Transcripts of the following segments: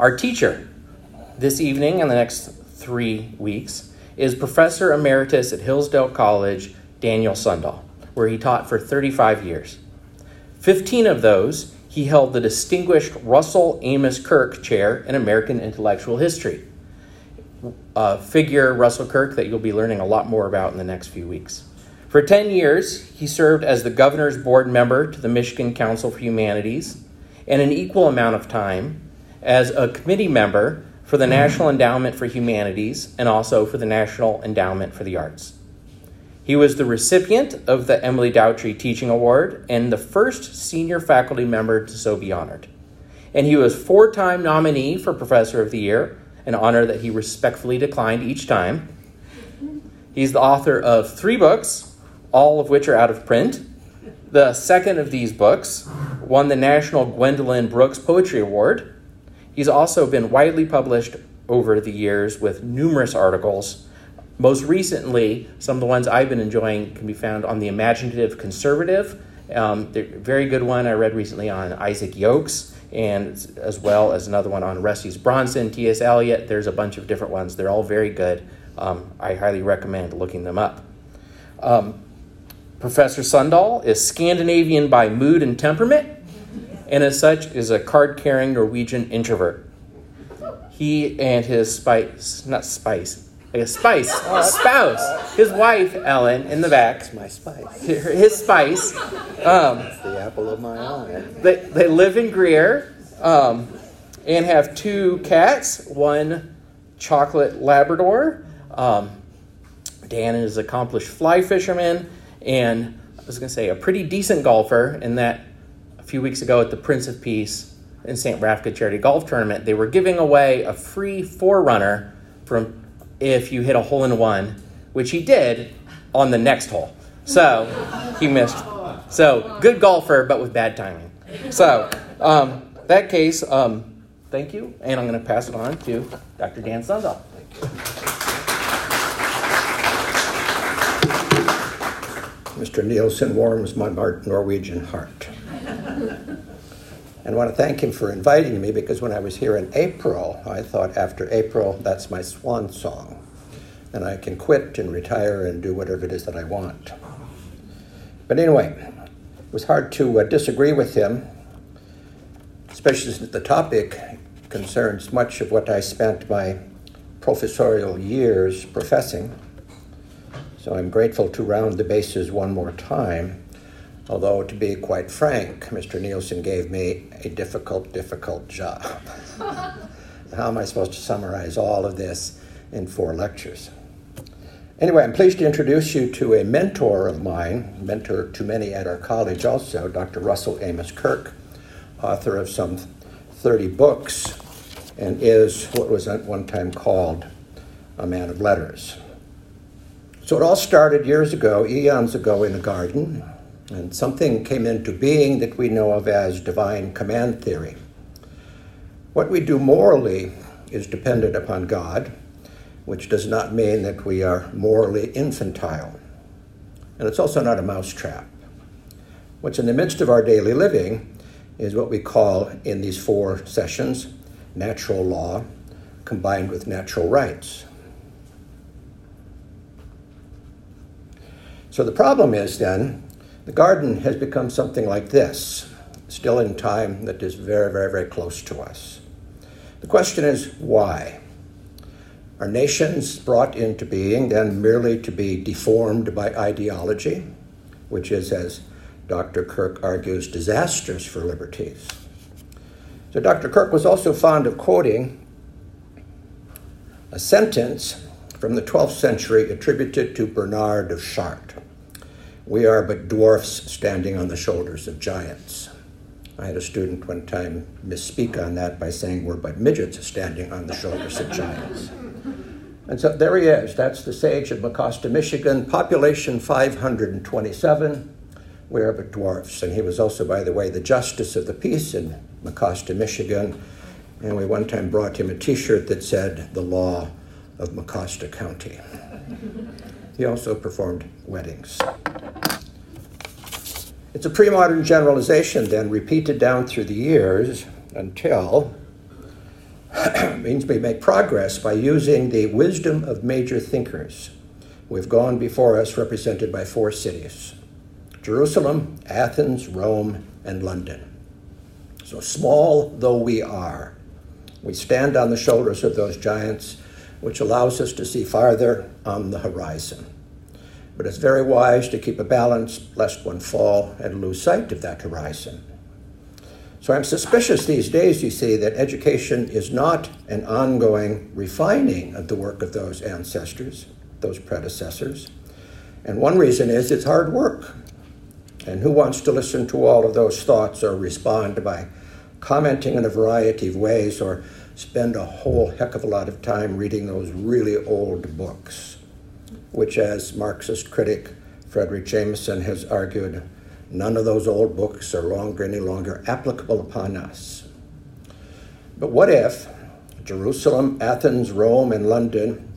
Our teacher this evening and the next three weeks is Professor Emeritus at Hillsdale College, Daniel Sundahl, where he taught for 35 years. 15 of those, he held the distinguished Russell Amos Kirk Chair in American Intellectual History, a figure, Russell Kirk, that you'll be learning a lot more about in the next few weeks. For 10 years, he served as the governor's board member to the Michigan Council for Humanities, and an equal amount of time as a committee member for the National Endowment for Humanities and also for the National Endowment for the Arts. He was the recipient of the Emily Daugherty Teaching Award and the first senior faculty member to so be honored. And he was four-time nominee for Professor of the Year, an honor that he respectfully declined each time. He's the author of three books, all of which are out of print. The second of these books won the National Gwendolyn Brooks Poetry Award He's also been widely published over the years with numerous articles. Most recently, some of the ones I've been enjoying can be found on The Imaginative Conservative. Um, very good one I read recently on Isaac Yokes, and as well as another one on Orestes Brownson, T.S. Eliot. There's a bunch of different ones. They're all very good. Um, I highly recommend looking them up. Um, Professor Sundahl is Scandinavian by mood and temperament and as such is a card carrying Norwegian introvert. He and his spice, not spice, a spice, spouse, his wife, Ellen, in the back. my spice. His spice. Um, the apple of my eye. They, they live in Greer um, and have two cats, one chocolate Labrador. Um, Dan is an accomplished fly fisherman and I was going to say a pretty decent golfer in that a few weeks ago at the Prince of Peace in St. Rafka Charity Golf Tournament, they were giving away a free forerunner from if you hit a hole in one, which he did on the next hole. So he missed. So good golfer, but with bad timing. So um, that case, um, thank you, and I'm going to pass it on to Dr. Dan Sundahl. Mr. Nielsen warms my Norwegian heart. And want to thank him for inviting me because when I was here in April, I thought after April, that's my swan song. And I can quit and retire and do whatever it is that I want. But anyway, it was hard to uh, disagree with him, especially since the topic concerns much of what I spent my professorial years professing. So I'm grateful to round the bases one more time Although, to be quite frank, Mr. Nielsen gave me a difficult, difficult job. How am I supposed to summarize all of this in four lectures? Anyway, I'm pleased to introduce you to a mentor of mine, mentor to many at our college also, Dr. Russell Amos Kirk, author of some 30 books, and is what was at one time called a man of letters. So it all started years ago, eons ago, in a garden and something came into being that we know of as divine command theory. What we do morally is dependent upon God, which does not mean that we are morally infantile. And it's also not a mousetrap. What's in the midst of our daily living is what we call in these four sessions natural law combined with natural rights. So the problem is then the garden has become something like this, still in time that is very, very, very close to us. The question is why? Are nations brought into being then merely to be deformed by ideology, which is, as Dr. Kirk argues, disastrous for liberties? So, Dr. Kirk was also fond of quoting a sentence from the 12th century attributed to Bernard of Chartres. We are but dwarfs standing on the shoulders of giants. I had a student one time misspeak on that by saying we're but midgets standing on the shoulders of giants. And so there he is. That's the sage of Mecosta, Michigan, population 527. We are but dwarfs. And he was also, by the way, the justice of the peace in Mecosta, Michigan. And we one time brought him a t shirt that said, The Law of Mecosta County. He also performed weddings. It's a pre modern generalization, then, repeated down through the years until means we make progress by using the wisdom of major thinkers. We've gone before us represented by four cities Jerusalem, Athens, Rome, and London. So small though we are, we stand on the shoulders of those giants, which allows us to see farther on the horizon. But it's very wise to keep a balance lest one fall and lose sight of that horizon. So I'm suspicious these days, you see, that education is not an ongoing refining of the work of those ancestors, those predecessors. And one reason is it's hard work. And who wants to listen to all of those thoughts or respond by commenting in a variety of ways or spend a whole heck of a lot of time reading those really old books, which, as Marxist critic Fredric Jameson has argued, none of those old books are longer any longer applicable upon us. But what if Jerusalem, Athens, Rome, and London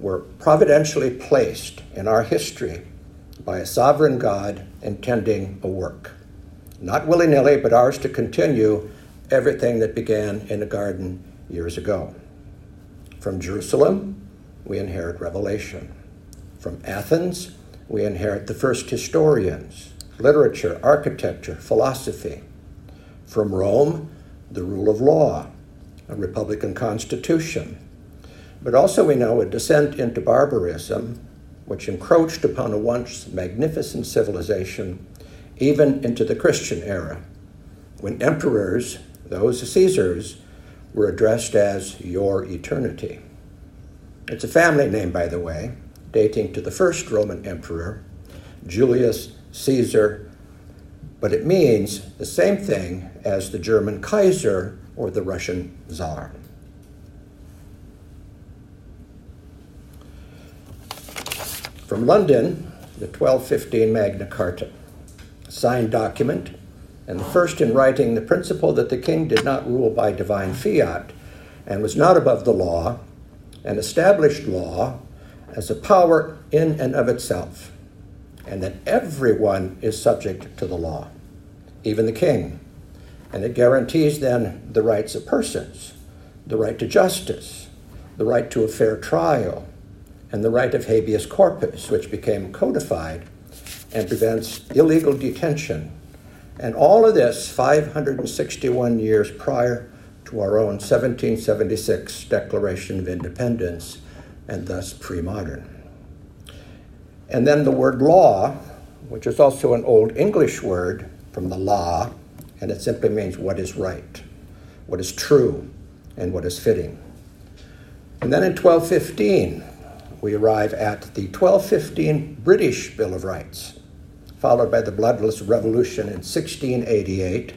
were providentially placed in our history by a sovereign God intending a work. Not willy nilly, but ours to continue everything that began in the garden years ago. From Jerusalem, we inherit revelation. From Athens, we inherit the first historians, literature, architecture, philosophy. From Rome, the rule of law, a republican constitution. But also, we know a descent into barbarism which encroached upon a once magnificent civilization, even into the Christian era, when emperors, those Caesars, were addressed as your eternity. It's a family name, by the way, dating to the first Roman emperor, Julius Caesar, but it means the same thing as the German Kaiser or the Russian Tsar. From London, the 1215 Magna Carta, signed document, and the first in writing the principle that the king did not rule by divine fiat and was not above the law, and established law as a power in and of itself, and that everyone is subject to the law, even the king. And it guarantees then the rights of persons, the right to justice, the right to a fair trial, and the right of habeas corpus, which became codified and prevents illegal detention. And all of this 561 years prior to our own 1776 Declaration of Independence, and thus pre modern. And then the word law, which is also an Old English word from the law, and it simply means what is right, what is true, and what is fitting. And then in 1215, we arrive at the 1215 British Bill of Rights, followed by the Bloodless Revolution in 1688,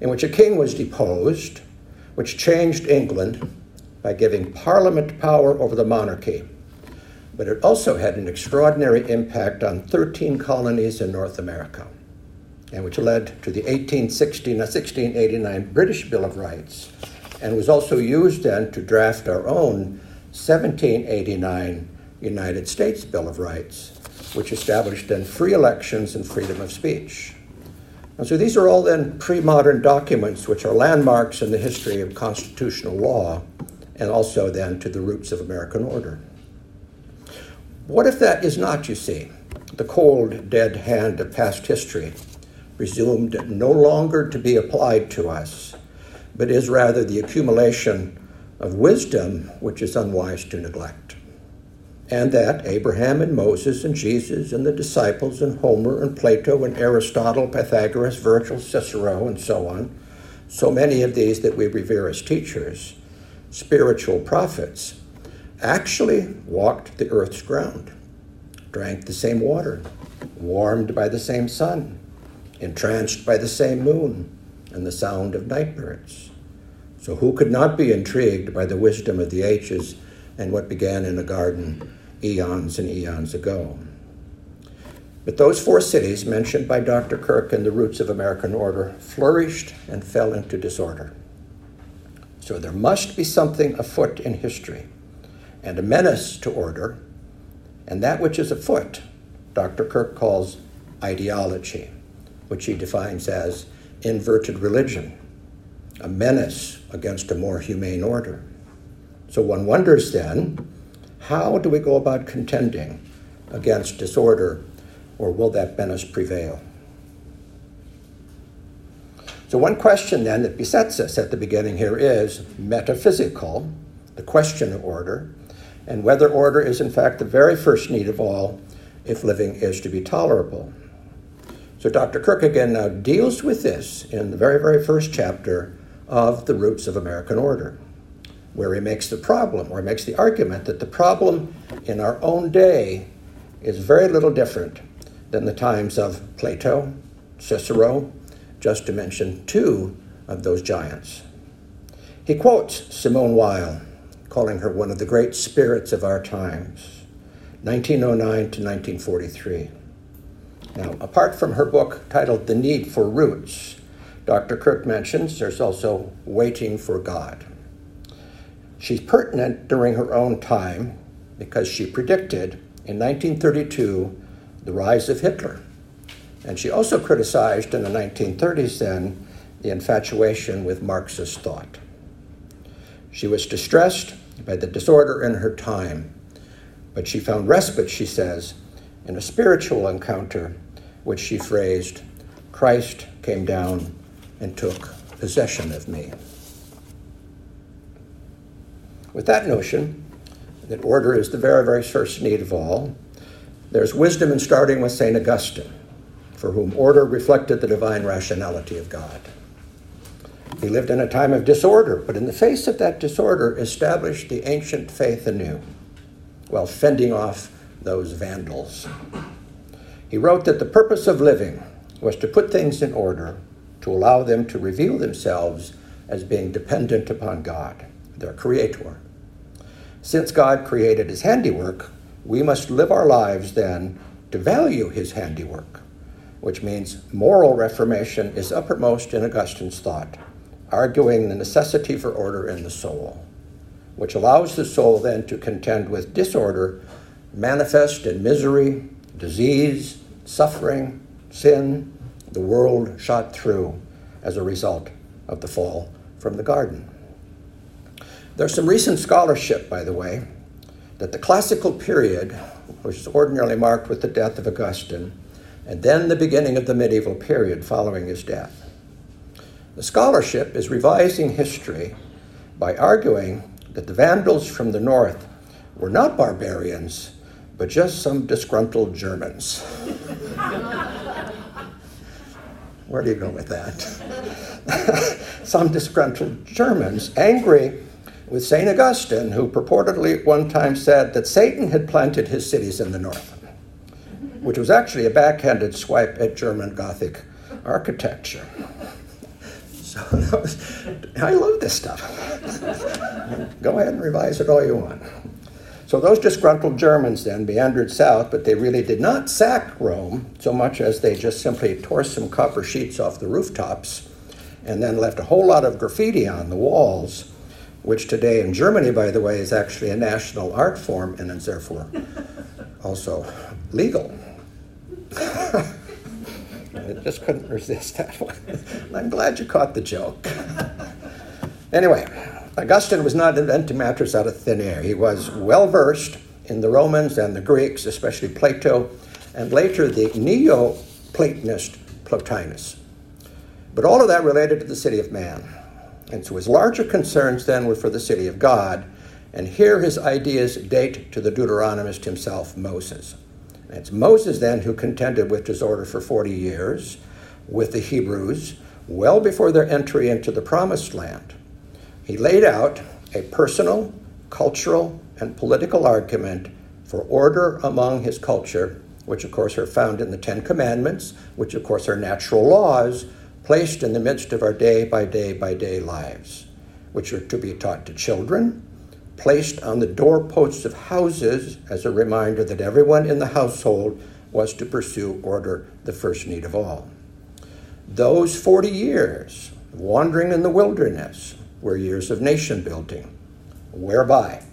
in which a king was deposed, which changed England by giving Parliament power over the monarchy. But it also had an extraordinary impact on 13 colonies in North America, and which led to the 1816, uh, 1689 British Bill of Rights, and was also used then to draft our own 1789 United States Bill of Rights, which established then free elections and freedom of speech. And so these are all then pre modern documents which are landmarks in the history of constitutional law and also then to the roots of American order. What if that is not, you see, the cold, dead hand of past history, presumed no longer to be applied to us, but is rather the accumulation of wisdom which is unwise to neglect. And that Abraham and Moses and Jesus and the disciples and Homer and Plato and Aristotle, Pythagoras, Virgil, Cicero, and so on, so many of these that we revere as teachers, spiritual prophets, actually walked the earth's ground, drank the same water, warmed by the same sun, entranced by the same moon and the sound of night birds. So, who could not be intrigued by the wisdom of the ages and what began in a garden eons and eons ago? But those four cities mentioned by Dr. Kirk in the Roots of American Order flourished and fell into disorder. So, there must be something afoot in history and a menace to order, and that which is afoot, Dr. Kirk calls ideology, which he defines as inverted religion a menace against a more humane order. So one wonders then, how do we go about contending against disorder, or will that menace prevail? So, one question then that besets us at the beginning here is metaphysical, the question of order, and whether order is in fact the very first need of all if living is to be tolerable. So, Dr. Kierkegaard now deals with this in the very, very first chapter of The Roots of American Order, where he makes the problem, or makes the argument that the problem in our own day is very little different than the times of Plato, Cicero, just to mention two of those giants. He quotes Simone Weil, calling her one of the great spirits of our times, 1909 to 1943. Now, apart from her book titled The Need for Roots, Dr. Kirk mentions there's also Waiting for God. She's pertinent during her own time because she predicted in 1932 the rise of Hitler and she also criticized in the 1930s then the infatuation with Marxist thought. She was distressed by the disorder in her time, but she found respite, she says, in a spiritual encounter which she phrased Christ came down and took possession of me. With that notion, that order is the very, very first need of all, there's wisdom in starting with St. Augustine for whom order reflected the divine rationality of God. He lived in a time of disorder, but in the face of that disorder, established the ancient faith anew, while fending off those vandals. He wrote that the purpose of living was to put things in order, to allow them to reveal themselves as being dependent upon God, their creator. Since God created his handiwork, we must live our lives then to value his handiwork which means moral reformation is uppermost in Augustine's thought, arguing the necessity for order in the soul, which allows the soul then to contend with disorder manifest in misery, disease, suffering, sin, the world shot through as a result of the fall from the garden. There's some recent scholarship, by the way, that the classical period, which is ordinarily marked with the death of Augustine, and then the beginning of the medieval period following his death. The scholarship is revising history by arguing that the Vandals from the north were not barbarians, but just some disgruntled Germans. Where do you go with that? some disgruntled Germans, angry with St. Augustine, who purportedly at one time said that Satan had planted his cities in the north which was actually a backhanded swipe at German Gothic architecture. So I love this stuff. Go ahead and revise it all you want. So those disgruntled Germans then meandered south, but they really did not sack Rome so much as they just simply tore some copper sheets off the rooftops and then left a whole lot of graffiti on the walls, which today in Germany, by the way, is actually a national art form and is therefore also legal. I just couldn't resist that one. I'm glad you caught the joke. anyway, Augustine was not inventing matters out of thin air. He was well versed in the Romans and the Greeks, especially Plato, and later the Neo Platonist Plotinus. But all of that related to the city of man. And so his larger concerns then were for the city of God. And here his ideas date to the Deuteronomist himself, Moses. It's Moses then who contended with disorder for 40 years with the Hebrews, well before their entry into the promised land. He laid out a personal, cultural, and political argument for order among his culture, which of course are found in the Ten Commandments, which of course are natural laws placed in the midst of our day by day by day lives, which are to be taught to children, placed on the doorposts of houses as a reminder that everyone in the household was to pursue order, the first need of all. Those 40 years wandering in the wilderness were years of nation building, whereby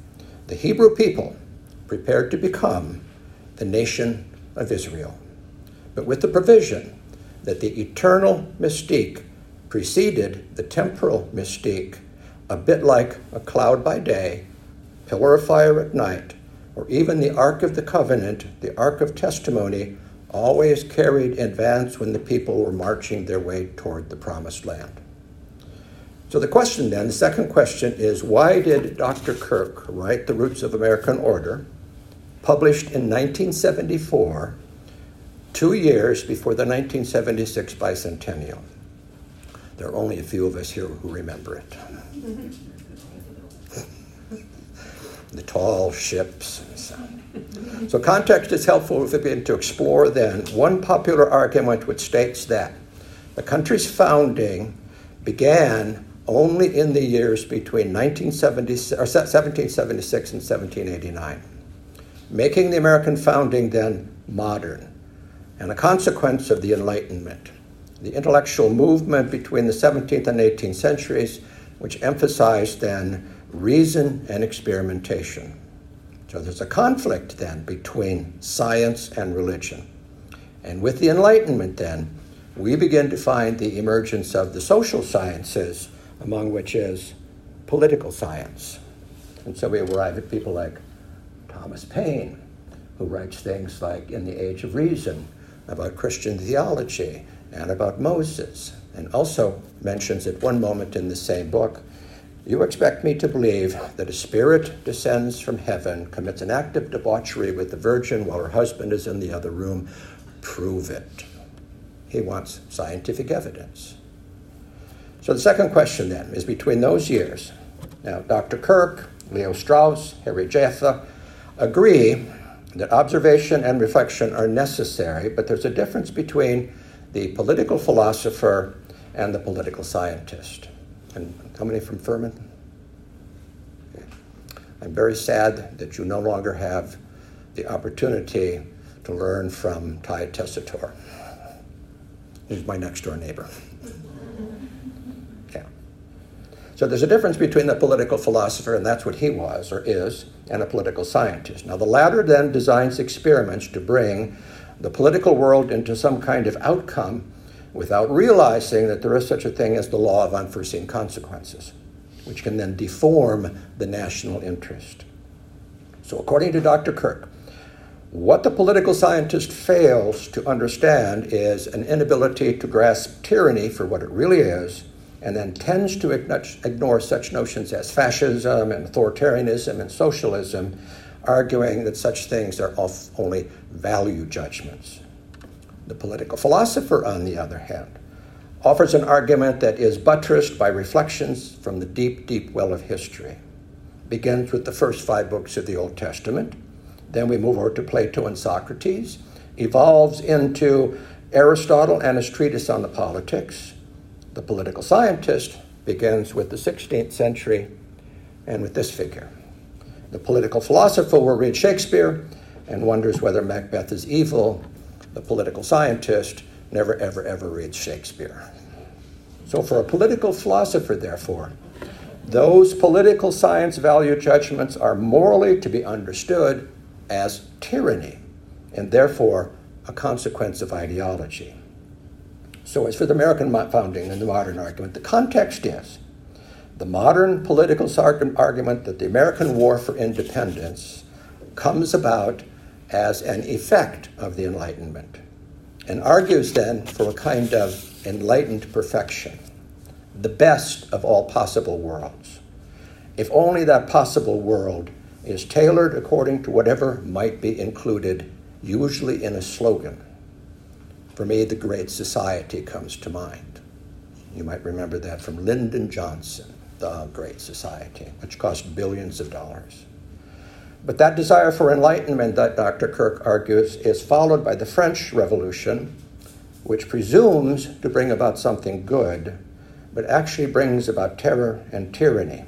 the Hebrew people prepared to become the nation of Israel, but with the provision that the eternal mystique preceded the temporal mystique, a bit like a cloud by day pillar of fire at night, or even the Ark of the Covenant, the Ark of Testimony, always carried in advance when the people were marching their way toward the promised land. So the question then, the second question is why did Dr. Kirk write The Roots of American Order, published in 1974, two years before the 1976 bicentennial? There are only a few of us here who remember it. the tall ships. So context is helpful if we begin to explore then one popular argument which states that the country's founding began only in the years between 1776 and 1789, making the American founding then modern and a consequence of the Enlightenment, the intellectual movement between the 17th and 18th centuries, which emphasized then reason and experimentation. So there's a conflict then between science and religion. And with the Enlightenment, then, we begin to find the emergence of the social sciences among which is political science. And so we arrive at people like Thomas Paine, who writes things like In the Age of Reason about Christian theology and about Moses, and also mentions at one moment in the same book You expect me to believe that a spirit descends from heaven, commits an act of debauchery with the virgin while her husband is in the other room. Prove it. He wants scientific evidence. So the second question then is between those years. Now, Dr. Kirk, Leo Strauss, Harry Jaffa agree that observation and reflection are necessary, but there's a difference between the political philosopher and the political scientist. And how many from Furman? I'm very sad that you no longer have the opportunity to learn from Ty Tessitore. He's my next door neighbor. So there's a difference between the political philosopher, and that's what he was or is, and a political scientist. Now, the latter then designs experiments to bring the political world into some kind of outcome without realizing that there is such a thing as the law of unforeseen consequences, which can then deform the national interest. So, according to Dr. Kirk, what the political scientist fails to understand is an inability to grasp tyranny for what it really is and then tends to ignore such notions as fascism and authoritarianism and socialism, arguing that such things are only value judgments. The political philosopher, on the other hand, offers an argument that is buttressed by reflections from the deep, deep well of history. Begins with the first five books of the Old Testament, then we move over to Plato and Socrates, evolves into Aristotle and his treatise on the politics, the political scientist begins with the 16th century and with this figure. The political philosopher will read Shakespeare and wonders whether Macbeth is evil. The political scientist never, ever, ever reads Shakespeare. So, for a political philosopher, therefore, those political science value judgments are morally to be understood as tyranny and therefore a consequence of ideology. So, as for the American founding and the modern argument, the context is the modern political argument that the American War for Independence comes about as an effect of the Enlightenment and argues then for a kind of enlightened perfection, the best of all possible worlds. If only that possible world is tailored according to whatever might be included, usually in a slogan for me, the Great Society comes to mind. You might remember that from Lyndon Johnson, the Great Society, which cost billions of dollars. But that desire for enlightenment that Dr. Kirk argues is followed by the French Revolution, which presumes to bring about something good, but actually brings about terror and tyranny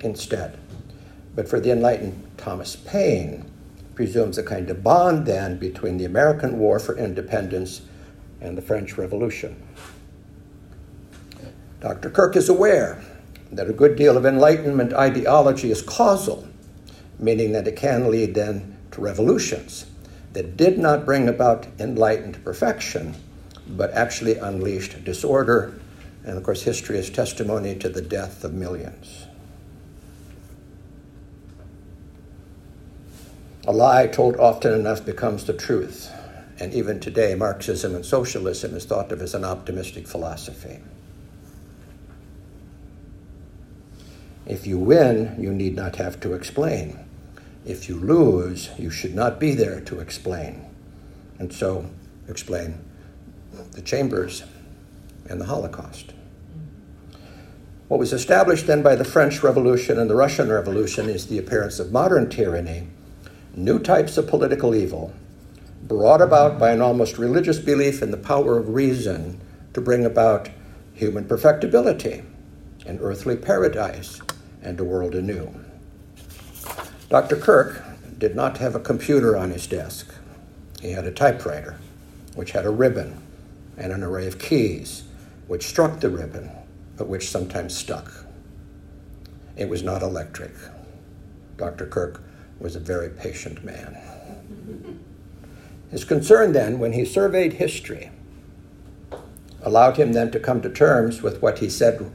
instead. But for the enlightened Thomas Paine, presumes a kind of bond then between the American War for Independence and the French Revolution. Dr. Kirk is aware that a good deal of Enlightenment ideology is causal, meaning that it can lead then to revolutions that did not bring about enlightened perfection, but actually unleashed disorder. And of course, history is testimony to the death of millions. A lie told often enough becomes the truth. And even today, Marxism and socialism is thought of as an optimistic philosophy. If you win, you need not have to explain. If you lose, you should not be there to explain. And so, explain the chambers and the Holocaust. What was established then by the French Revolution and the Russian Revolution is the appearance of modern tyranny, new types of political evil, brought about by an almost religious belief in the power of reason to bring about human perfectibility, an earthly paradise, and a world anew. Dr. Kirk did not have a computer on his desk. He had a typewriter, which had a ribbon and an array of keys, which struck the ribbon, but which sometimes stuck. It was not electric. Dr. Kirk was a very patient man. His concern then, when he surveyed history, allowed him then to come to terms with what he said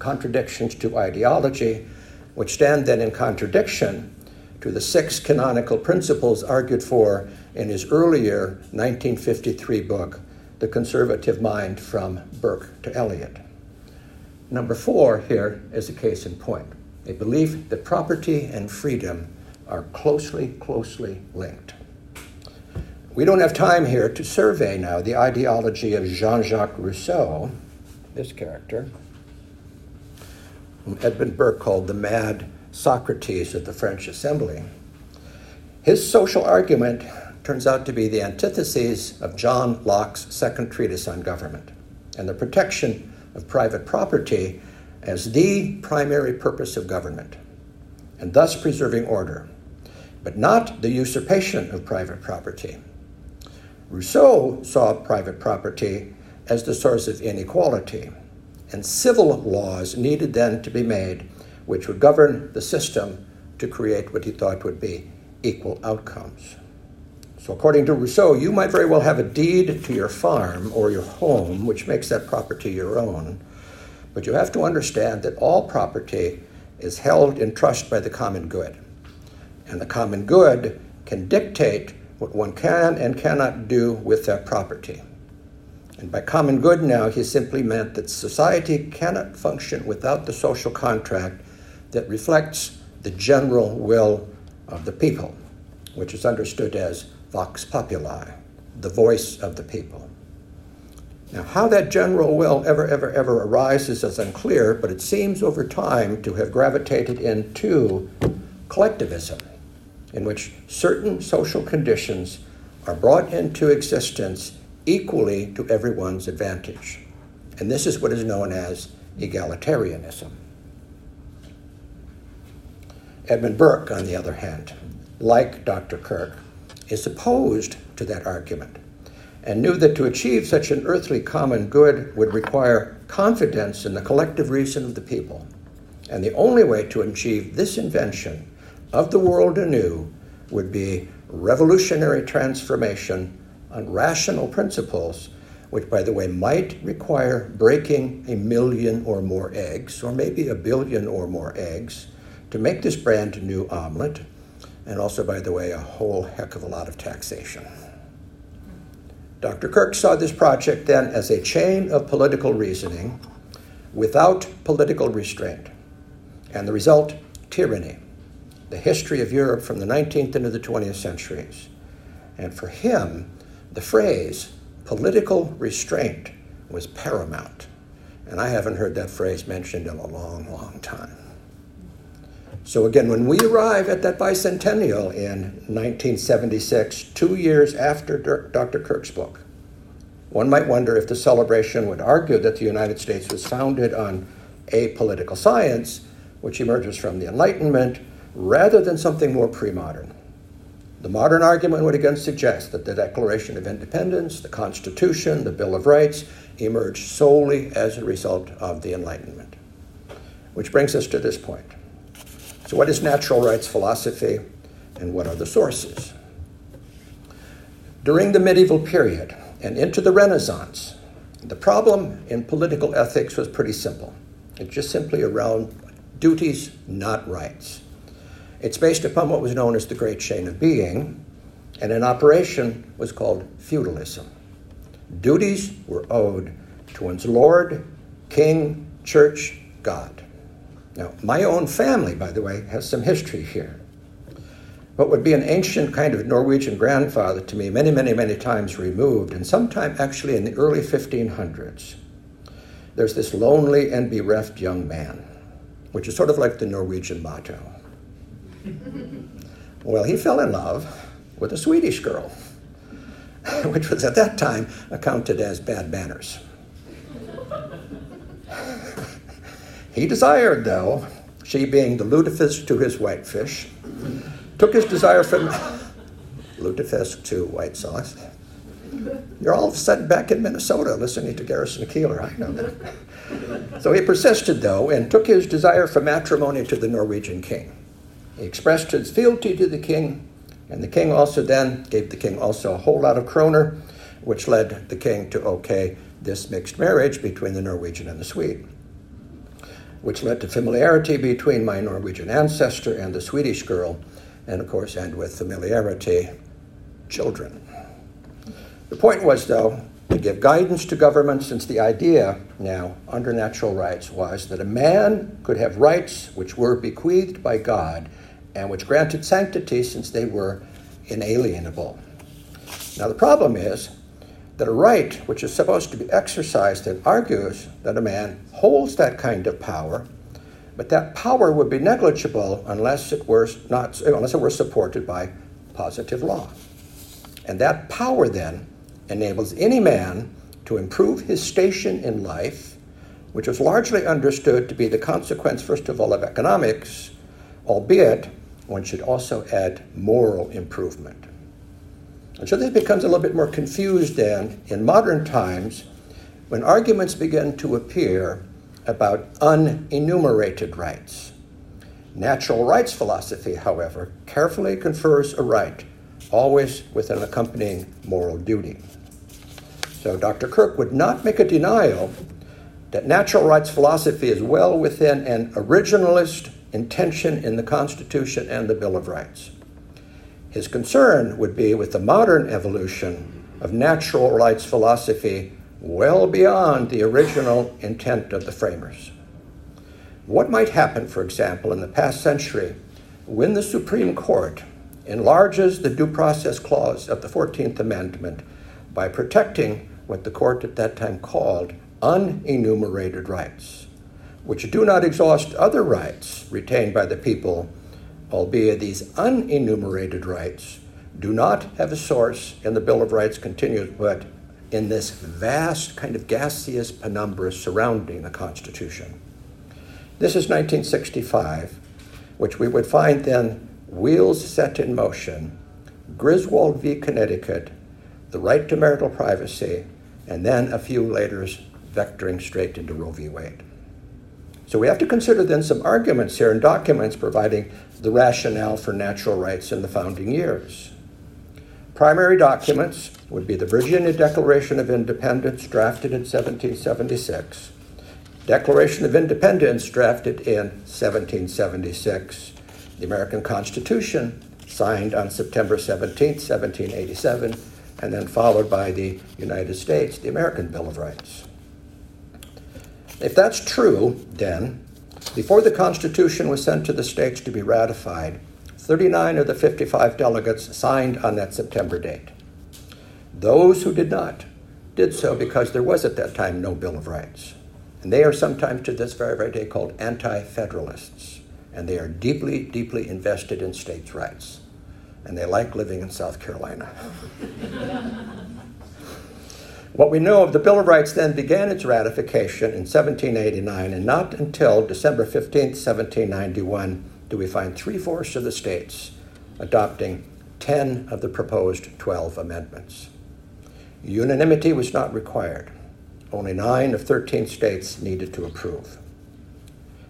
contradictions to ideology, which stand then in contradiction to the six canonical principles argued for in his earlier 1953 book, The Conservative Mind from Burke to Eliot. Number four here is a case in point a belief that property and freedom are closely, closely linked. We don't have time here to survey now the ideology of Jean Jacques Rousseau, this character, whom Edmund Burke called the mad Socrates of the French Assembly. His social argument turns out to be the antithesis of John Locke's second treatise on government and the protection of private property as the primary purpose of government, and thus preserving order, but not the usurpation of private property Rousseau saw private property as the source of inequality, and civil laws needed then to be made which would govern the system to create what he thought would be equal outcomes. So, according to Rousseau, you might very well have a deed to your farm or your home, which makes that property your own, but you have to understand that all property is held in trust by the common good. And the common good can dictate what one can and cannot do with that property. And by common good now, he simply meant that society cannot function without the social contract that reflects the general will of the people, which is understood as vox populi, the voice of the people. Now, how that general will ever, ever, ever arises is unclear, but it seems over time to have gravitated into collectivism in which certain social conditions are brought into existence equally to everyone's advantage. And this is what is known as egalitarianism. Edmund Burke, on the other hand, like Dr. Kirk, is opposed to that argument and knew that to achieve such an earthly common good would require confidence in the collective reason of the people. And the only way to achieve this invention of the world anew would be revolutionary transformation on rational principles, which, by the way, might require breaking a million or more eggs, or maybe a billion or more eggs, to make this brand new omelet, and also, by the way, a whole heck of a lot of taxation. Dr. Kirk saw this project then as a chain of political reasoning without political restraint, and the result, tyranny the history of Europe from the 19th into the 20th centuries. And for him, the phrase political restraint was paramount. And I haven't heard that phrase mentioned in a long, long time. So, again, when we arrive at that bicentennial in 1976, two years after Dr. Kirk's book, one might wonder if the celebration would argue that the United States was founded on a political science, which emerges from the Enlightenment, rather than something more pre modern. The modern argument would again suggest that the Declaration of Independence, the Constitution, the Bill of Rights emerged solely as a result of the Enlightenment. Which brings us to this point. So, what is natural rights philosophy and what are the sources? During the medieval period and into the Renaissance, the problem in political ethics was pretty simple. It's just simply around duties, not rights. It's based upon what was known as the Great Chain of Being, and in operation was called feudalism. Duties were owed to one's lord, king, church, God. Now, my own family, by the way, has some history here. What would be an ancient kind of Norwegian grandfather to me, many, many, many times removed, and sometime actually in the early 1500s, there's this lonely and bereft young man, which is sort of like the Norwegian motto. well, he fell in love with a Swedish girl, which was at that time accounted as bad manners. he desired, though, she being the lutefisk to his whitefish, took his desire from lutefisk to white sauce you're all sudden back in Minnesota listening to Garrison Keillor. I know that. so he persisted, though, and took his desire for matrimony to the Norwegian king. He expressed his fealty to the king, and the king also then gave the king also a whole lot of kroner, which led the king to okay this mixed marriage between the Norwegian and the Swede, which led to familiarity between my Norwegian ancestor and the Swedish girl, and of course, and with familiarity, children. The point was, though, to give guidance to government, since the idea now under natural rights was that a man could have rights which were bequeathed by God and which granted sanctity since they were inalienable. Now, the problem is that a right which is supposed to be exercised and argues that a man holds that kind of power, but that power would be negligible unless it were not unless it were supported by positive law. And that power then enables any man to improve his station in life, which was largely understood to be the consequence, first of all, of economics, albeit one should also add moral improvement. And so this becomes a little bit more confused then in modern times when arguments begin to appear about unenumerated rights. Natural rights philosophy, however, carefully confers a right, always with an accompanying moral duty. So Dr. Kirk would not make a denial that natural rights philosophy is well within an originalist intention in the Constitution and the Bill of Rights. His concern would be with the modern evolution of natural rights philosophy well beyond the original intent of the framers. What might happen, for example, in the past century when the Supreme Court enlarges the Due Process Clause of the 14th Amendment by protecting what the court at that time called unenumerated rights, which do not exhaust other rights retained by the people, albeit these unenumerated rights do not have a source in the Bill of Rights continues, but in this vast kind of gaseous penumbra surrounding the Constitution. This is 1965, which we would find then wheels set in motion, Griswold v. Connecticut, the right to marital privacy, and then a few later vectoring straight into Roe v. Wade. So we have to consider then some arguments here and documents providing the rationale for natural rights in the founding years. Primary documents would be the Virginia Declaration of Independence, drafted in 1776, Declaration of Independence, drafted in 1776, the American Constitution, signed on September 17, 1787, and then followed by the United States, the American Bill of Rights. If that's true, then, before the Constitution was sent to the states to be ratified, 39 of the 55 delegates signed on that September date. Those who did not did so because there was at that time no Bill of Rights. And they are sometimes to this very, very day called anti federalists. And they are deeply, deeply invested in states' rights and they like living in South Carolina. what we know of the Bill of Rights then began its ratification in 1789, and not until December 15, 1791, do we find three fourths of the states adopting 10 of the proposed 12 amendments. Unanimity was not required. Only 9 of 13 states needed to approve.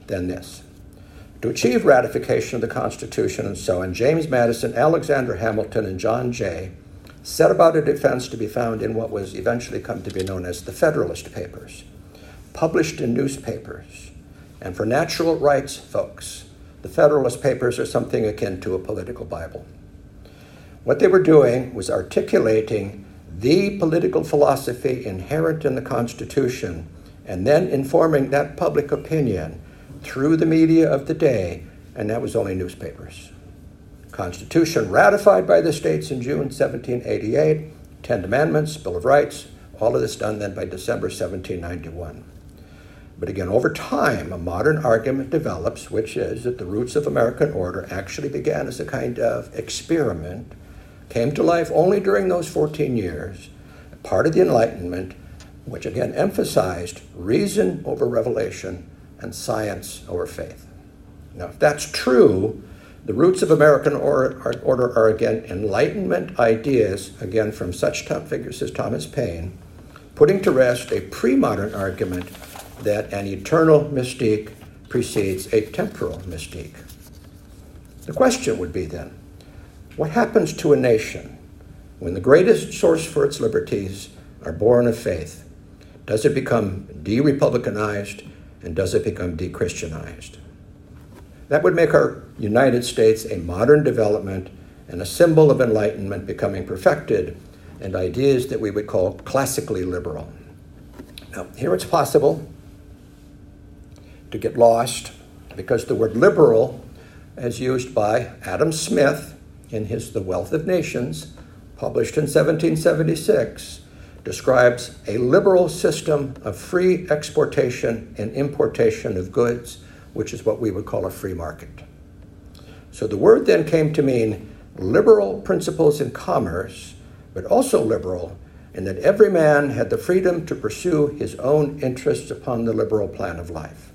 Then this to achieve ratification of the Constitution and so on, James Madison, Alexander Hamilton, and John Jay set about a defense to be found in what was eventually come to be known as the Federalist Papers, published in newspapers. And for natural rights folks, the Federalist Papers are something akin to a political Bible. What they were doing was articulating the political philosophy inherent in the Constitution and then informing that public opinion through the media of the day, and that was only newspapers. Constitution ratified by the states in June 1788, Ten Amendments, Bill of Rights, all of this done then by December 1791. But again, over time, a modern argument develops, which is that the roots of American order actually began as a kind of experiment, came to life only during those 14 years, part of the Enlightenment, which again emphasized reason over revelation and science over faith. Now, if that's true, the roots of American order are again Enlightenment ideas, again from such top figures as Thomas Paine, putting to rest a pre modern argument that an eternal mystique precedes a temporal mystique. The question would be then what happens to a nation when the greatest source for its liberties are born of faith? Does it become de republicanized and does it become de Christianized? That would make our United States a modern development and a symbol of enlightenment becoming perfected and ideas that we would call classically liberal. Now, here it's possible to get lost because the word liberal, as used by Adam Smith in his The Wealth of Nations, published in 1776, describes a liberal system of free exportation and importation of goods which is what we would call a free market. So the word then came to mean liberal principles in commerce, but also liberal in that every man had the freedom to pursue his own interests upon the liberal plan of life.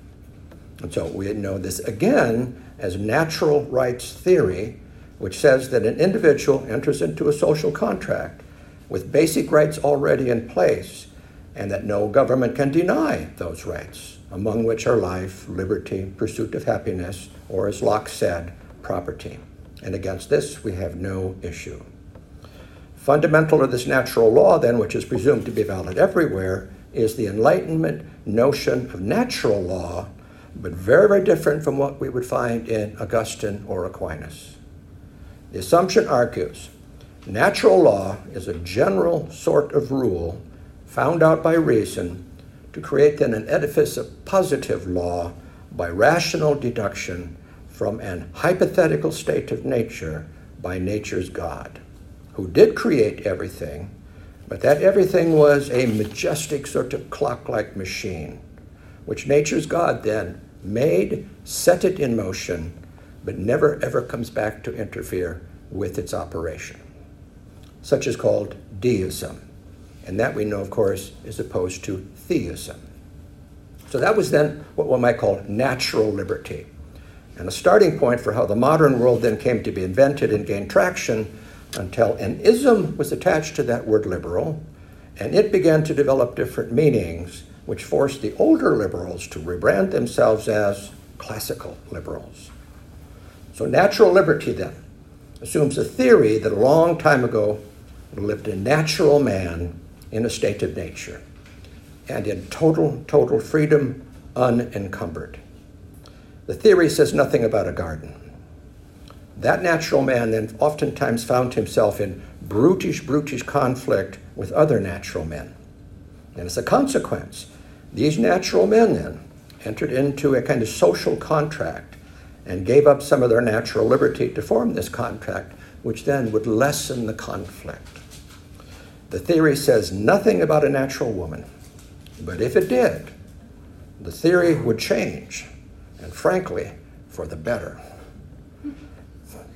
And so we know this again as natural rights theory, which says that an individual enters into a social contract with basic rights already in place and that no government can deny those rights among which are life, liberty, pursuit of happiness, or as Locke said, property. And against this, we have no issue. Fundamental to this natural law, then, which is presumed to be valid everywhere, is the Enlightenment notion of natural law, but very, very different from what we would find in Augustine or Aquinas. The assumption argues natural law is a general sort of rule found out by reason to create then an edifice of positive law by rational deduction from an hypothetical state of nature by nature's God, who did create everything, but that everything was a majestic sort of clock like machine, which nature's God then made, set it in motion, but never ever comes back to interfere with its operation. Such is called deism. And that we know, of course, is opposed to theism. So that was then what one might call natural liberty. And a starting point for how the modern world then came to be invented and gained traction until an ism was attached to that word liberal, and it began to develop different meanings, which forced the older liberals to rebrand themselves as classical liberals. So natural liberty then assumes a theory that a long time ago lived a natural man in a state of nature and in total, total freedom, unencumbered. The theory says nothing about a garden. That natural man then oftentimes found himself in brutish, brutish conflict with other natural men. And as a consequence, these natural men then entered into a kind of social contract and gave up some of their natural liberty to form this contract, which then would lessen the conflict. The theory says nothing about a natural woman, but if it did, the theory would change, and frankly, for the better.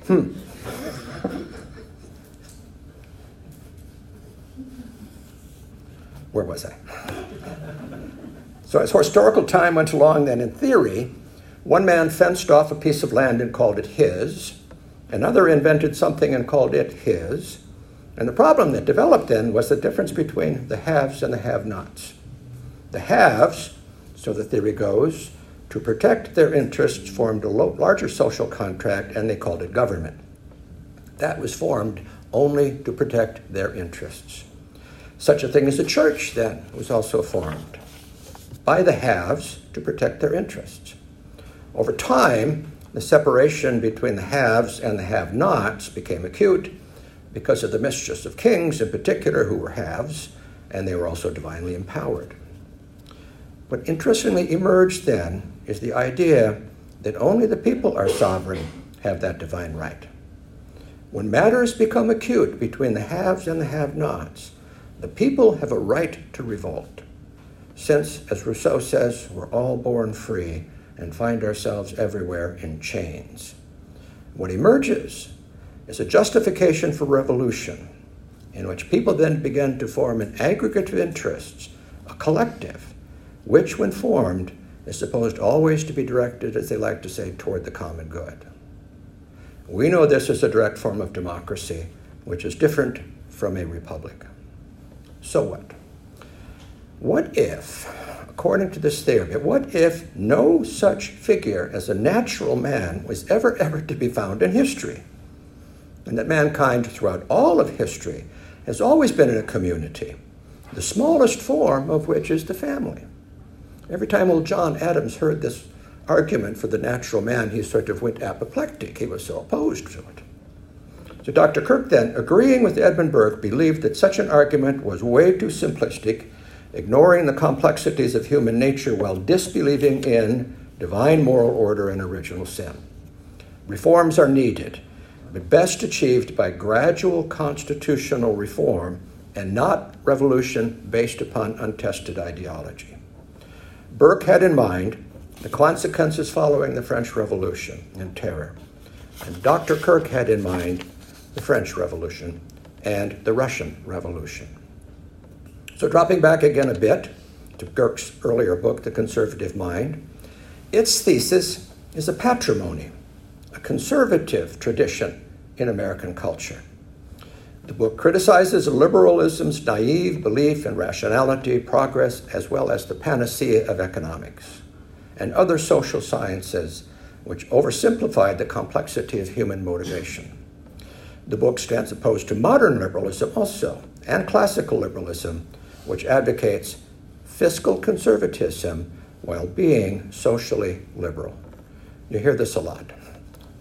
Hmm. Where was I? So, as historical time went along, then in theory, one man fenced off a piece of land and called it his, another invented something and called it his, and the problem that developed then was the difference between the haves and the have nots. The haves, so the theory goes, to protect their interests, formed a larger social contract and they called it government. That was formed only to protect their interests. Such a thing as a church, then, was also formed by the haves to protect their interests. Over time, the separation between the haves and the have nots became acute because of the mischiefs of kings, in particular, who were halves, and they were also divinely empowered. What interestingly emerged then is the idea that only the people are sovereign, have that divine right. When matters become acute between the haves and the have nots, the people have a right to revolt. Since, as Rousseau says, we're all born free and find ourselves everywhere in chains. What emerges is a justification for revolution, in which people then begin to form an aggregate of interests, a collective, which, when formed, is supposed always to be directed, as they like to say, toward the common good. We know this is a direct form of democracy, which is different from a republic. So what? What if according to this theory, what if no such figure as a natural man was ever, ever to be found in history? And that mankind, throughout all of history, has always been in a community, the smallest form of which is the family. Every time old John Adams heard this argument for the natural man, he sort of went apoplectic. He was so opposed to it. So Dr. Kirk then, agreeing with Edmund Burke, believed that such an argument was way too simplistic ignoring the complexities of human nature while disbelieving in divine moral order and original sin. Reforms are needed, best achieved by gradual constitutional reform and not revolution based upon untested ideology. Burke had in mind the consequences following the French Revolution and terror, and Dr. Kirk had in mind the French Revolution and the Russian Revolution. So, dropping back again a bit to Kirk's earlier book, The Conservative Mind, its thesis is a patrimony, a conservative tradition in American culture. The book criticizes liberalism's naive belief in rationality, progress, as well as the panacea of economics and other social sciences which oversimplified the complexity of human motivation. The book stands opposed to modern liberalism also, and classical liberalism, which advocates fiscal conservatism while being socially liberal. You hear this a lot.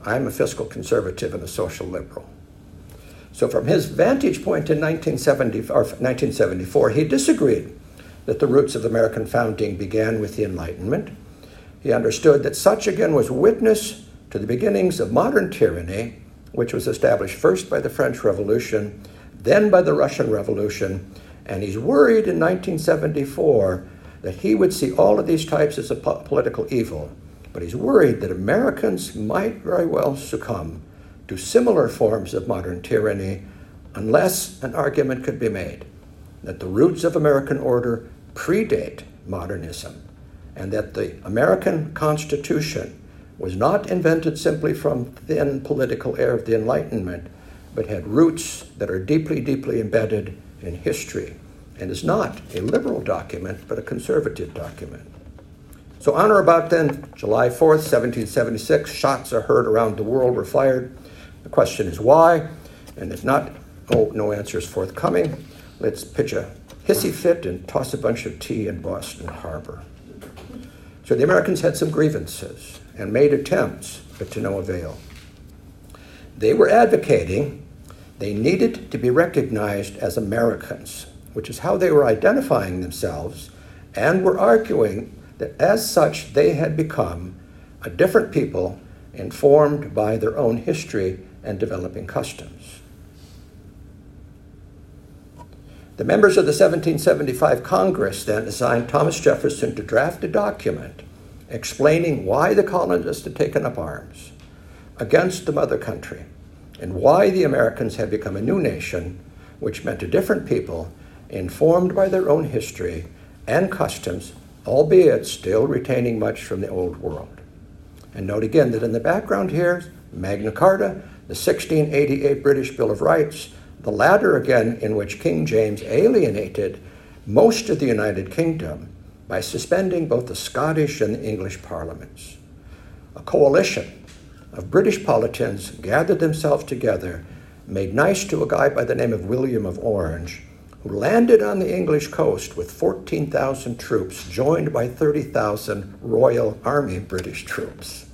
I'm a fiscal conservative and a social liberal. So, from his vantage point in 1970, 1974, he disagreed that the roots of American founding began with the Enlightenment. He understood that such again was witness to the beginnings of modern tyranny, which was established first by the French Revolution, then by the Russian Revolution, and he's worried in 1974 that he would see all of these types as a po- political evil. But he's worried that Americans might very well succumb to similar forms of modern tyranny unless an argument could be made that the roots of American order predate modernism and that the American Constitution was not invented simply from thin political air of the Enlightenment, but had roots that are deeply, deeply embedded in history and is not a liberal document, but a conservative document. So, on or about then, July 4th, 1776, shots are heard around the world were fired. The question is why, and if not, oh, no answer is forthcoming. Let's pitch a hissy fit and toss a bunch of tea in Boston Harbor. So the Americans had some grievances and made attempts, but to no avail. They were advocating they needed to be recognized as Americans, which is how they were identifying themselves, and were arguing that as such they had become a different people informed by their own history and developing customs. The members of the 1775 Congress then assigned Thomas Jefferson to draft a document explaining why the colonists had taken up arms against the mother country and why the Americans had become a new nation, which meant a different people, informed by their own history and customs, albeit still retaining much from the old world. And note again that in the background here, Magna Carta, the 1688 British Bill of Rights, the latter again in which King James alienated most of the United Kingdom by suspending both the Scottish and the English parliaments. A coalition of British politicians gathered themselves together, made nice to a guy by the name of William of Orange, who landed on the English coast with 14,000 troops, joined by 30,000 Royal Army British troops.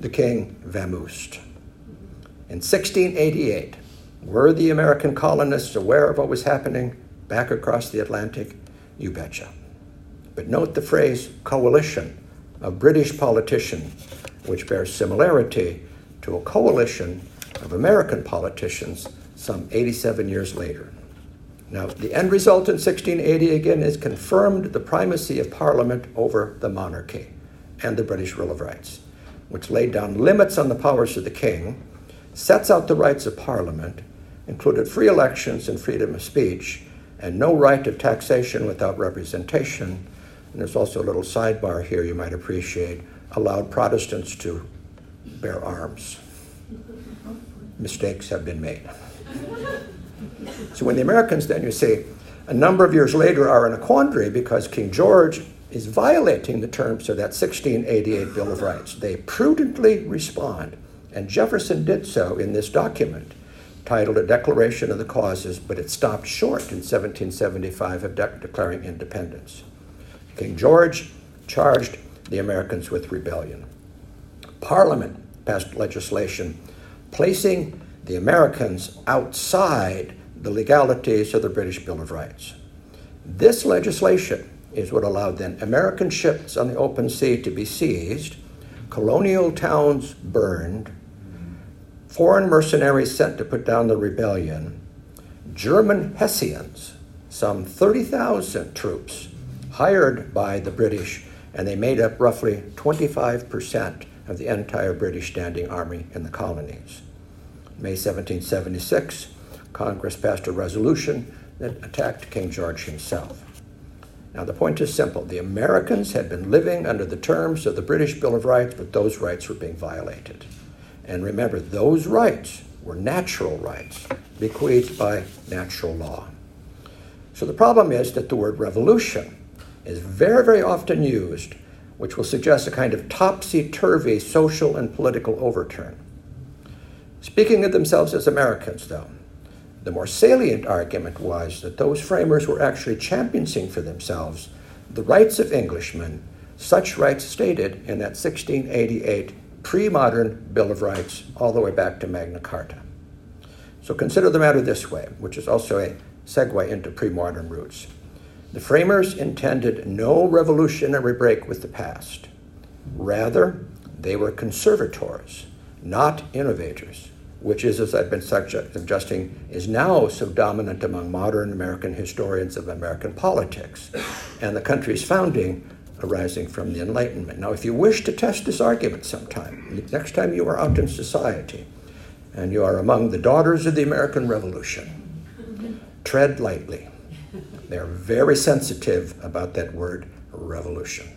the king vamoosed. In 1688, were the American colonists aware of what was happening back across the Atlantic? You betcha. But note the phrase coalition of British politicians, which bears similarity to a coalition of American politicians some 87 years later. Now, the end result in 1680 again is confirmed the primacy of Parliament over the monarchy and the British Bill of Rights, which laid down limits on the powers of the king, sets out the rights of Parliament, included free elections and freedom of speech, and no right of taxation without representation. And there's also a little sidebar here you might appreciate allowed Protestants to bear arms. Mistakes have been made. So when the Americans then, you see, a number of years later are in a quandary because King George is violating the terms of that 1688 Bill of Rights. They prudently respond, and Jefferson did so in this document titled A Declaration of the Causes, but it stopped short in 1775 of de- declaring independence. King George charged the Americans with rebellion. Parliament passed legislation placing the Americans outside the legalities of the British Bill of Rights. This legislation is what allowed then American ships on the open sea to be seized, colonial towns burned, foreign mercenaries sent to put down the rebellion, German Hessians, some 30,000 troops hired by the British, and they made up roughly 25% of the entire British standing army in the colonies. May 1776, Congress passed a resolution that attacked King George himself. Now, the point is simple. The Americans had been living under the terms of the British Bill of Rights, but those rights were being violated. And remember, those rights were natural rights bequeathed by natural law. So the problem is that the word revolution is very, very often used, which will suggest a kind of topsy turvy social and political overturn. Speaking of themselves as Americans, though, the more salient argument was that those framers were actually championing for themselves the rights of Englishmen, such rights stated in that 1688 pre modern Bill of Rights, all the way back to Magna Carta. So consider the matter this way, which is also a segue into pre modern roots. The framers intended no revolutionary break with the past. Rather, they were conservators, not innovators which is, as I've been suggesting, is now so dominant among modern American historians of American politics and the country's founding arising from the Enlightenment. Now, if you wish to test this argument sometime, next time you are out in society and you are among the daughters of the American Revolution, tread lightly. They're very sensitive about that word revolution.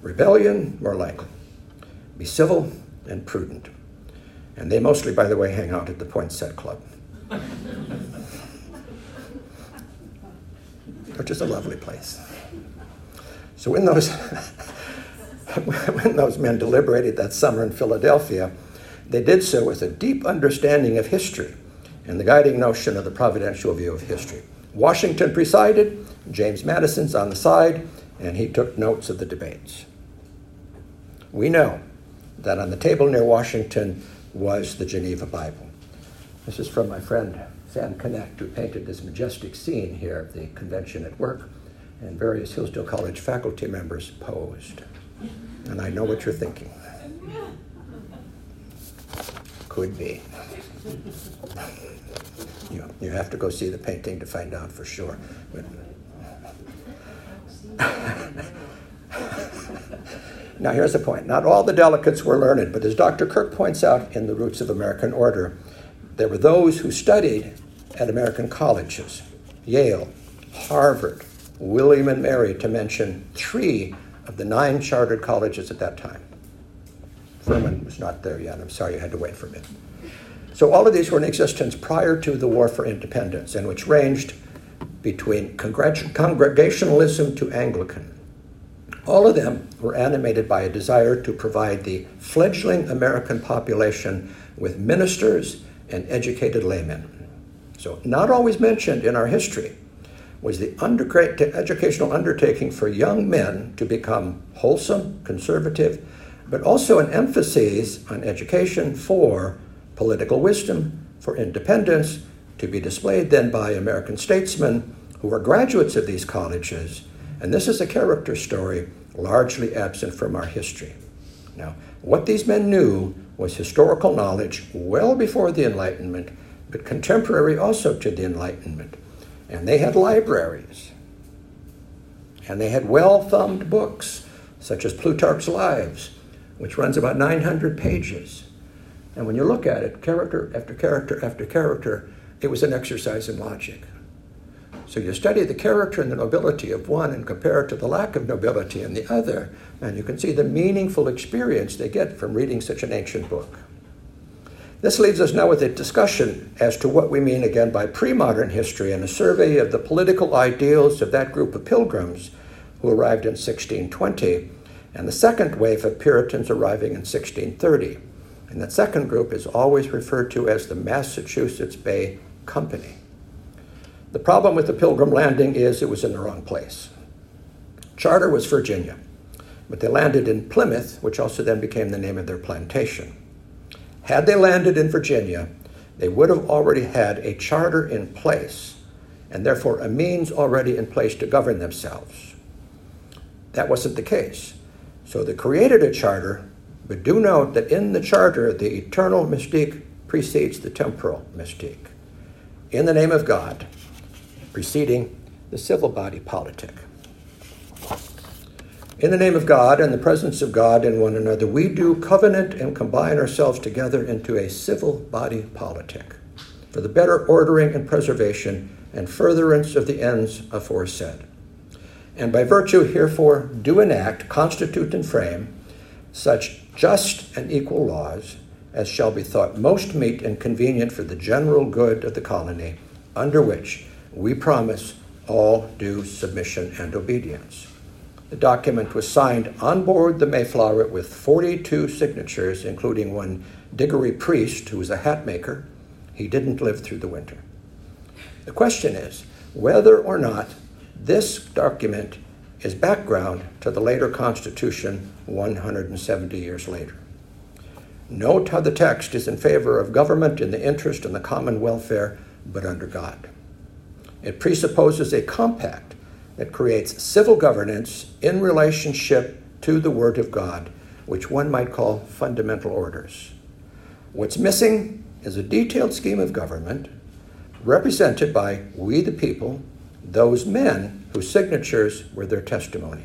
Rebellion, more likely. Be civil and prudent. And they mostly, by the way, hang out at the Poinsett Club, which is a lovely place. So when those, when those men deliberated that summer in Philadelphia, they did so with a deep understanding of history and the guiding notion of the providential view of history. Washington presided, James Madison's on the side, and he took notes of the debates. We know that on the table near Washington was the Geneva Bible. This is from my friend Sam Knecht, who painted this majestic scene here of the convention at work, and various Hillsdale College faculty members posed. And I know what you're thinking. Could be. You, you have to go see the painting to find out for sure. Now, here's the point not all the delegates were learned, but as Dr. Kirk points out in The Roots of American Order, there were those who studied at American colleges Yale, Harvard, William and Mary, to mention three of the nine chartered colleges at that time. Furman was not there yet. I'm sorry you had to wait for minute. So, all of these were in existence prior to the War for Independence, and which ranged between congregationalism to Anglican. All of them were animated by a desire to provide the fledgling American population with ministers and educated laymen. So, not always mentioned in our history was the educational undertaking for young men to become wholesome, conservative, but also an emphasis on education for political wisdom, for independence, to be displayed then by American statesmen who were graduates of these colleges. And this is a character story largely absent from our history. Now, what these men knew was historical knowledge well before the Enlightenment, but contemporary also to the Enlightenment. And they had libraries. And they had well thumbed books, such as Plutarch's Lives, which runs about 900 pages. And when you look at it, character after character after character, it was an exercise in logic. So you study the character and the nobility of one and compare it to the lack of nobility in the other, and you can see the meaningful experience they get from reading such an ancient book. This leaves us now with a discussion as to what we mean again by pre modern history and a survey of the political ideals of that group of pilgrims who arrived in 1620, and the second wave of Puritans arriving in 1630. And that second group is always referred to as the Massachusetts Bay Company. The problem with the Pilgrim landing is it was in the wrong place. Charter was Virginia, but they landed in Plymouth, which also then became the name of their plantation. Had they landed in Virginia, they would have already had a charter in place and therefore a means already in place to govern themselves. That wasn't the case. So they created a charter, but do note that in the charter, the eternal mystique precedes the temporal mystique. In the name of God, preceding the civil body politic. In the name of God and the presence of God in one another, we do covenant and combine ourselves together into a civil body politic for the better ordering and preservation and furtherance of the ends aforesaid. And by virtue herefore do enact, constitute, and frame such just and equal laws as shall be thought most meet and convenient for the general good of the colony, under which we promise all due submission and obedience. The document was signed on board the Mayflower with 42 signatures, including one Degory Priest who was a hat maker. He didn't live through the winter. The question is whether or not this document is background to the later Constitution 170 years later. Note how the text is in favor of government in the interest and the common welfare, but under God. It presupposes a compact that creates civil governance in relationship to the Word of God, which one might call fundamental orders. What's missing is a detailed scheme of government represented by we the people, those men whose signatures were their testimony.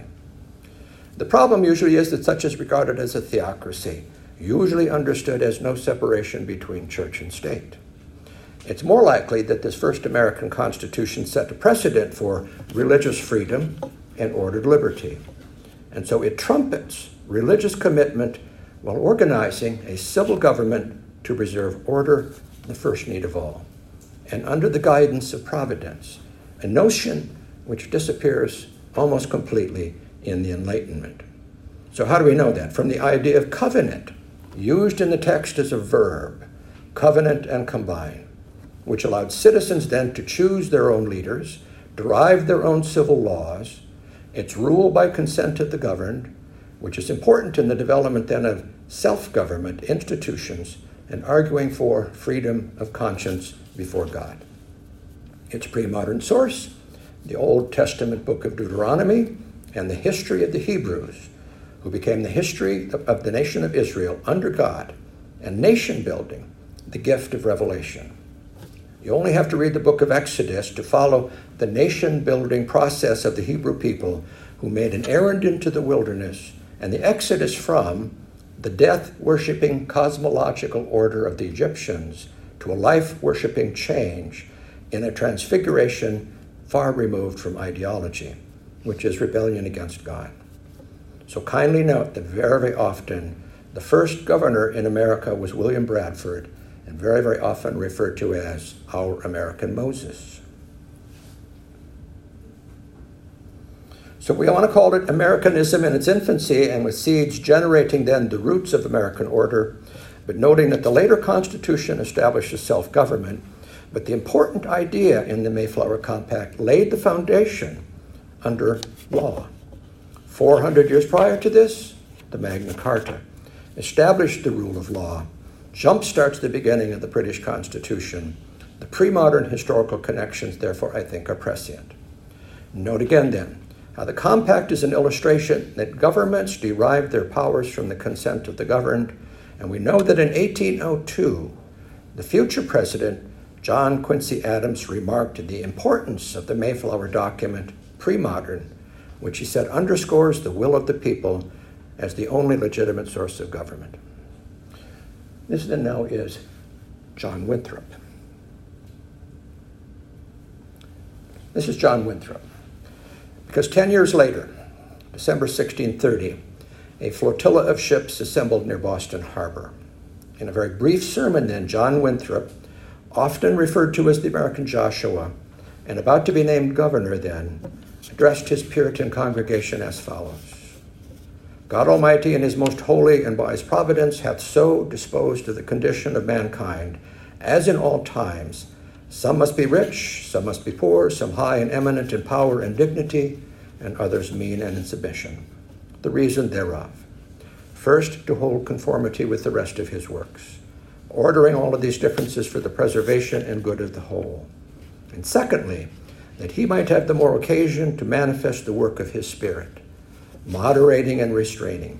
The problem usually is that such is regarded as a theocracy, usually understood as no separation between church and state. It's more likely that this first American Constitution set a precedent for religious freedom and ordered liberty. And so it trumpets religious commitment while organizing a civil government to preserve order, the first need of all, and under the guidance of providence, a notion which disappears almost completely in the Enlightenment. So, how do we know that? From the idea of covenant, used in the text as a verb, covenant and combine which allowed citizens then to choose their own leaders, derive their own civil laws. It's rule by consent of the governed, which is important in the development then of self government institutions and arguing for freedom of conscience before God. Its pre modern source, the Old Testament book of Deuteronomy, and the history of the Hebrews, who became the history of the nation of Israel under God, and nation building, the gift of revelation. You only have to read the book of Exodus to follow the nation building process of the Hebrew people who made an errand into the wilderness and the exodus from the death worshiping cosmological order of the Egyptians to a life worshiping change in a transfiguration far removed from ideology, which is rebellion against God. So kindly note that very, very often the first governor in America was William Bradford and very, very often referred to as our American Moses. So we want to call it Americanism in its infancy and with seeds generating then the roots of American order, but noting that the later Constitution establishes self government. But the important idea in the Mayflower Compact laid the foundation under law. 400 years prior to this, the Magna Carta. established the rule of law, jumpstarts the beginning of the British Constitution. The pre modern historical connections, therefore, I think, are prescient. Note again, then, how the compact is an illustration that governments derive their powers from the consent of the governed, and we know that in 1802, the future president, John Quincy Adams, remarked the importance of the Mayflower document, pre modern, which he said underscores the will of the people as the only legitimate source of government. This then now is John Winthrop. This is John Winthrop. Because 10 years later, December 1630, a flotilla of ships assembled near Boston Harbor. In a very brief sermon, then, John Winthrop, often referred to as the American Joshua, and about to be named governor then, addressed his Puritan congregation as follows God Almighty, in his most holy and wise providence, hath so disposed of the condition of mankind, as in all times. Some must be rich, some must be poor, some high and eminent in power and dignity, and others mean and in submission. The reason thereof. First, to hold conformity with the rest of his works, ordering all of these differences for the preservation and good of the whole. And secondly, that he might have the more occasion to manifest the work of his Spirit moderating and restraining,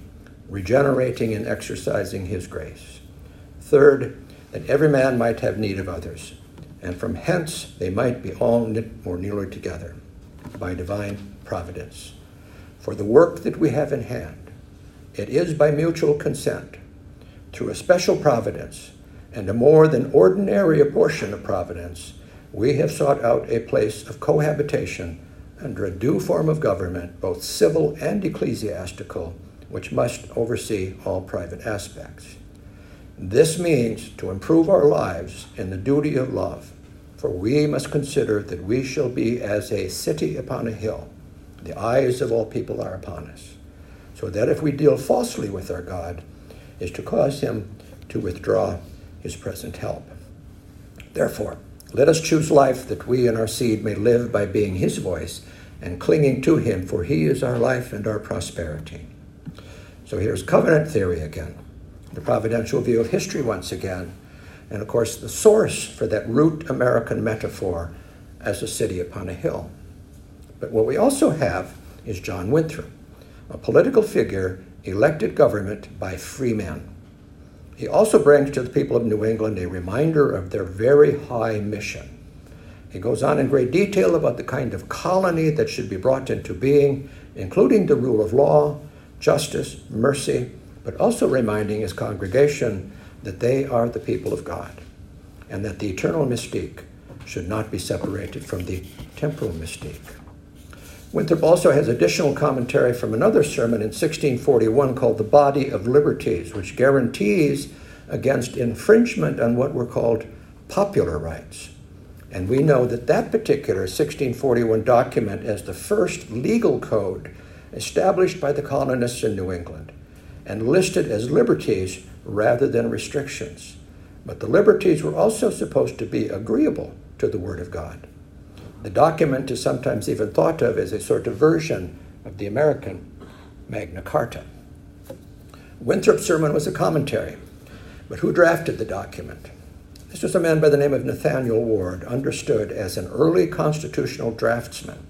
regenerating and exercising his grace. Third, that every man might have need of others, and from hence they might be all knit more nearly together by divine providence. For the work that we have in hand, it is by mutual consent, through a special providence, and a more than ordinary apportion of providence, we have sought out a place of cohabitation under a due form of government, both civil and ecclesiastical, which must oversee all private aspects. This means to improve our lives in the duty of love, for we must consider that we shall be as a city upon a hill. The eyes of all people are upon us, so that if we deal falsely with our God, is to cause him to withdraw his present help. Therefore, let us choose life that we and our seed may live by being his voice and clinging to him, for he is our life and our prosperity. So here's covenant theory again, the providential view of history once again, and of course the source for that root American metaphor as a city upon a hill. But what we also have is John Winthrop, a political figure elected government by freemen. He also brings to the people of New England a reminder of their very high mission. He goes on in great detail about the kind of colony that should be brought into being, including the rule of law, justice, mercy, but also reminding his congregation that they are the people of God and that the eternal mystique should not be separated from the temporal mystique. Winthrop also has additional commentary from another sermon in 1641 called The Body of Liberties, which guarantees against infringement on what were called popular rights. And we know that that particular 1641 document is the first legal code established by the colonists in New England and listed as liberties rather than restrictions. But the liberties were also supposed to be agreeable to the Word of God. The document is sometimes even thought of as a sort of version of the American Magna Carta. Winthrop's sermon was a commentary, but who drafted the document? This was a man by the name of Nathaniel Ward, understood as an early constitutional draftsman,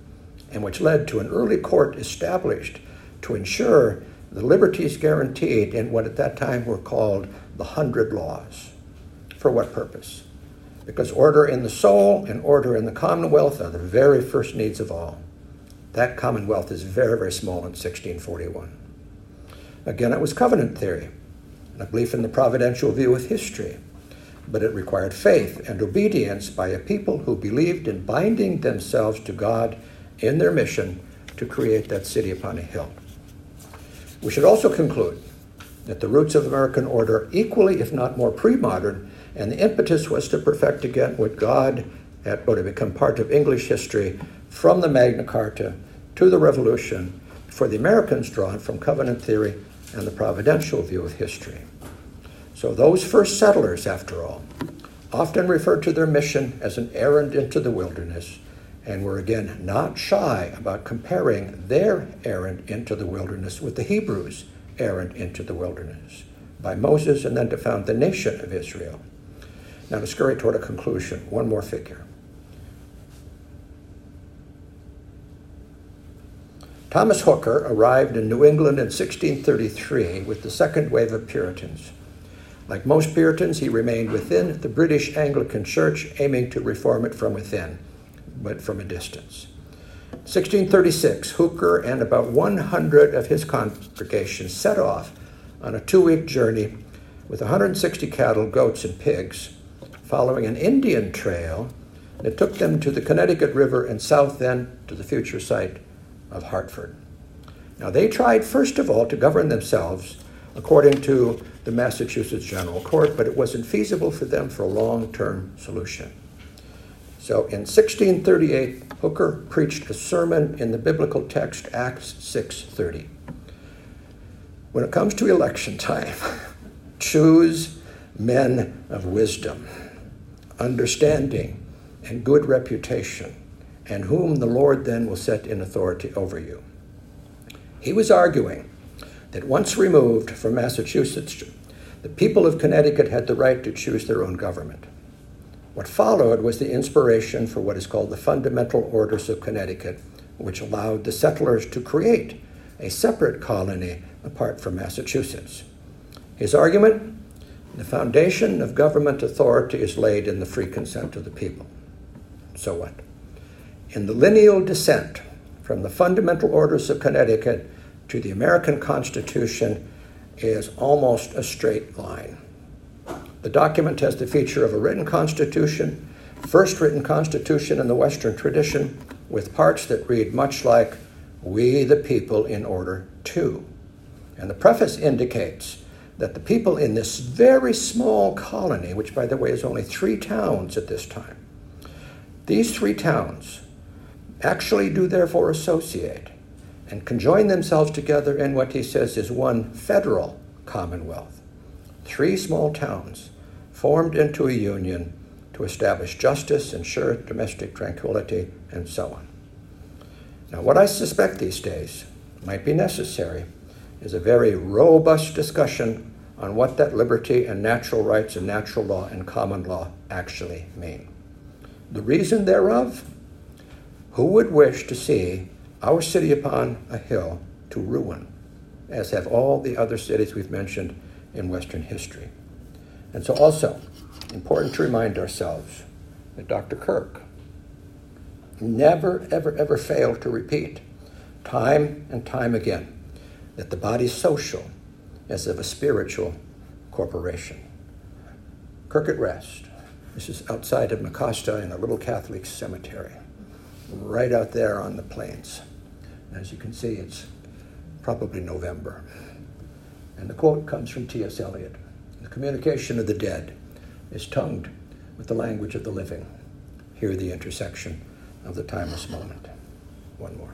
and which led to an early court established to ensure the liberties guaranteed in what at that time were called the Hundred Laws. For what purpose? because order in the soul and order in the commonwealth are the very first needs of all. That commonwealth is very, very small in 1641. Again, it was covenant theory, and a belief in the providential view of history, but it required faith and obedience by a people who believed in binding themselves to God in their mission to create that city upon a hill. We should also conclude that the roots of American order, equally, if not more pre modern, and the impetus was to perfect again what God had become part of English history from the Magna Carta to the Revolution for the Americans drawn from covenant theory and the providential view of history. So those first settlers, after all, often referred to their mission as an errand into the wilderness and were again not shy about comparing their errand into the wilderness with the Hebrews' errand into the wilderness. by Moses and then to found the nation of Israel. Now, to scurry toward a conclusion, one more figure. Thomas Hooker arrived in New England in 1633 with the second wave of Puritans. Like most Puritans, he remained within the British Anglican Church, aiming to reform it from within, but from a distance. 1636, Hooker and about 100 of his congregation set off on a two week journey with 160 cattle, goats, and pigs, following an Indian trail that took them to the Connecticut River and south then to the future site of Hartford. Now, they tried, first of all, to govern themselves according to the Massachusetts General Court, but it wasn't feasible for them for a long term solution. So in 1638, Hooker preached a sermon in the biblical text, Acts 6:30. When it comes to election time, choose men of wisdom, understanding, and good reputation and whom the Lord then will set in authority over you. He was arguing that once removed from Massachusetts, the people of Connecticut had the right to choose their own government. What followed was the inspiration for what is called the Fundamental Orders of Connecticut, which allowed the settlers to create a separate colony apart from Massachusetts. His argument the foundation of government authority is laid in the free consent of the people. So what? in the lineal descent from the fundamental orders of Connecticut to the American Constitution is almost a straight line. The document has the feature of a written constitution, first written constitution in the Western tradition, with parts that read much like, We the people in order to. And the preface indicates that the people in this very small colony, which by the way is only three towns at this time, these three towns actually do therefore associate and conjoin themselves together in what he says is one federal commonwealth. Three small towns formed into a union to establish justice, ensure domestic tranquility, and so on. Now, what I suspect these days might be necessary is a very robust discussion on what that liberty and natural rights and natural law and common law actually mean. The reason thereof who would wish to see our city upon a hill to ruin, as have all the other cities we've mentioned in Western history? And so, also, important to remind ourselves that Dr. Kirk never, ever, ever failed to repeat, time and time again, that the body's social as of a spiritual corporation. Kirk at Rest. This is outside of Mecosta in a little Catholic cemetery right out there on the plains. As you can see, it's probably November. And the quote comes from T.S. Eliot The communication of the dead is tongued with the language of the living. Here, the intersection of the timeless moment. One more.